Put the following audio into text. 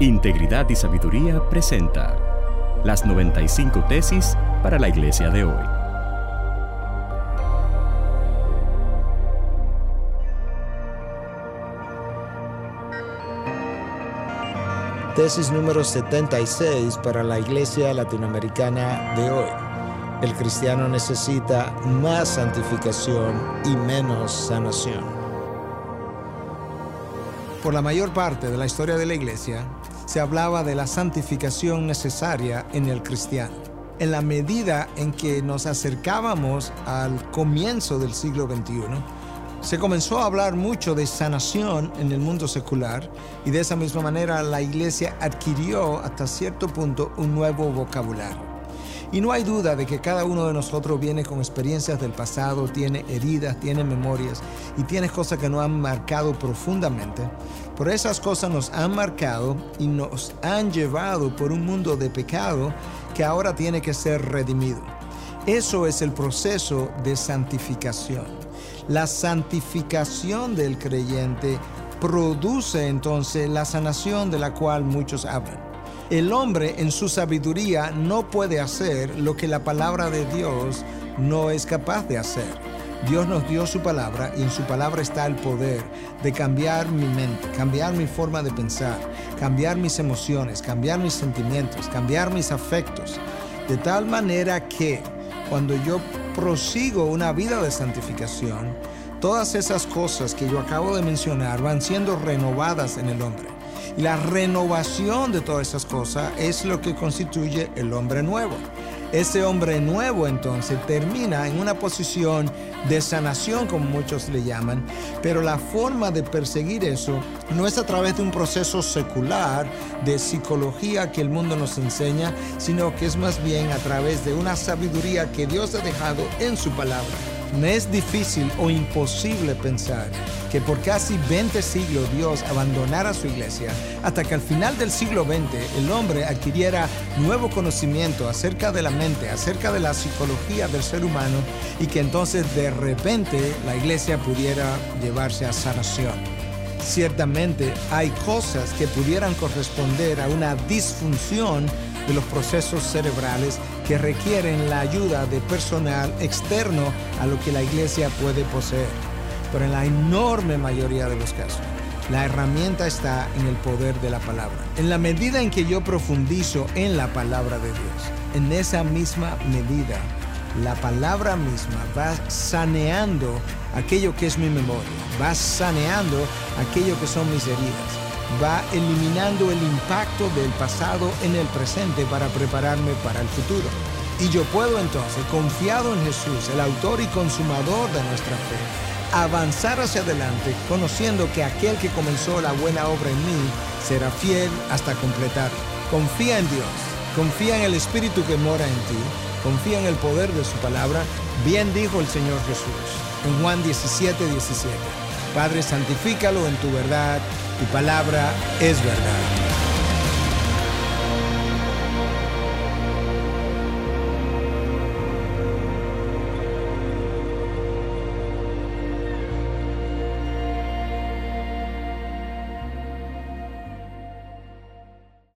Integridad y Sabiduría presenta las 95 tesis para la iglesia de hoy. Tesis número 76 para la iglesia latinoamericana de hoy. El cristiano necesita más santificación y menos sanación. Por la mayor parte de la historia de la iglesia, se hablaba de la santificación necesaria en el cristiano. En la medida en que nos acercábamos al comienzo del siglo XXI, se comenzó a hablar mucho de sanación en el mundo secular y de esa misma manera la iglesia adquirió hasta cierto punto un nuevo vocabulario. Y no hay duda de que cada uno de nosotros viene con experiencias del pasado, tiene heridas, tiene memorias y tiene cosas que nos han marcado profundamente. Por esas cosas nos han marcado y nos han llevado por un mundo de pecado que ahora tiene que ser redimido. Eso es el proceso de santificación. La santificación del creyente produce entonces la sanación de la cual muchos hablan. El hombre en su sabiduría no puede hacer lo que la palabra de Dios no es capaz de hacer. Dios nos dio su palabra y en su palabra está el poder de cambiar mi mente, cambiar mi forma de pensar, cambiar mis emociones, cambiar mis sentimientos, cambiar mis afectos. De tal manera que cuando yo prosigo una vida de santificación, todas esas cosas que yo acabo de mencionar van siendo renovadas en el hombre. Y la renovación de todas esas cosas es lo que constituye el hombre nuevo. Ese hombre nuevo entonces termina en una posición de sanación, como muchos le llaman, pero la forma de perseguir eso no es a través de un proceso secular de psicología que el mundo nos enseña, sino que es más bien a través de una sabiduría que Dios ha dejado en su palabra. Me es difícil o imposible pensar que por casi 20 siglos Dios abandonara su iglesia hasta que al final del siglo XX el hombre adquiriera nuevo conocimiento acerca de la mente, acerca de la psicología del ser humano y que entonces de repente la iglesia pudiera llevarse a sanación. Ciertamente hay cosas que pudieran corresponder a una disfunción de los procesos cerebrales que requieren la ayuda de personal externo a lo que la iglesia puede poseer. Pero en la enorme mayoría de los casos, la herramienta está en el poder de la palabra. En la medida en que yo profundizo en la palabra de Dios, en esa misma medida, la palabra misma va saneando aquello que es mi memoria, va saneando aquello que son mis heridas, va eliminando el impacto del pasado en el presente para prepararme para el futuro. Y yo puedo entonces, confiado en Jesús, el autor y consumador de nuestra fe, avanzar hacia adelante conociendo que aquel que comenzó la buena obra en mí será fiel hasta completar. Confía en Dios, confía en el Espíritu que mora en ti, confía en el poder de su palabra. Bien dijo el Señor Jesús en Juan 17, 17. Padre, santifícalo en tu verdad tu palabra es verdad.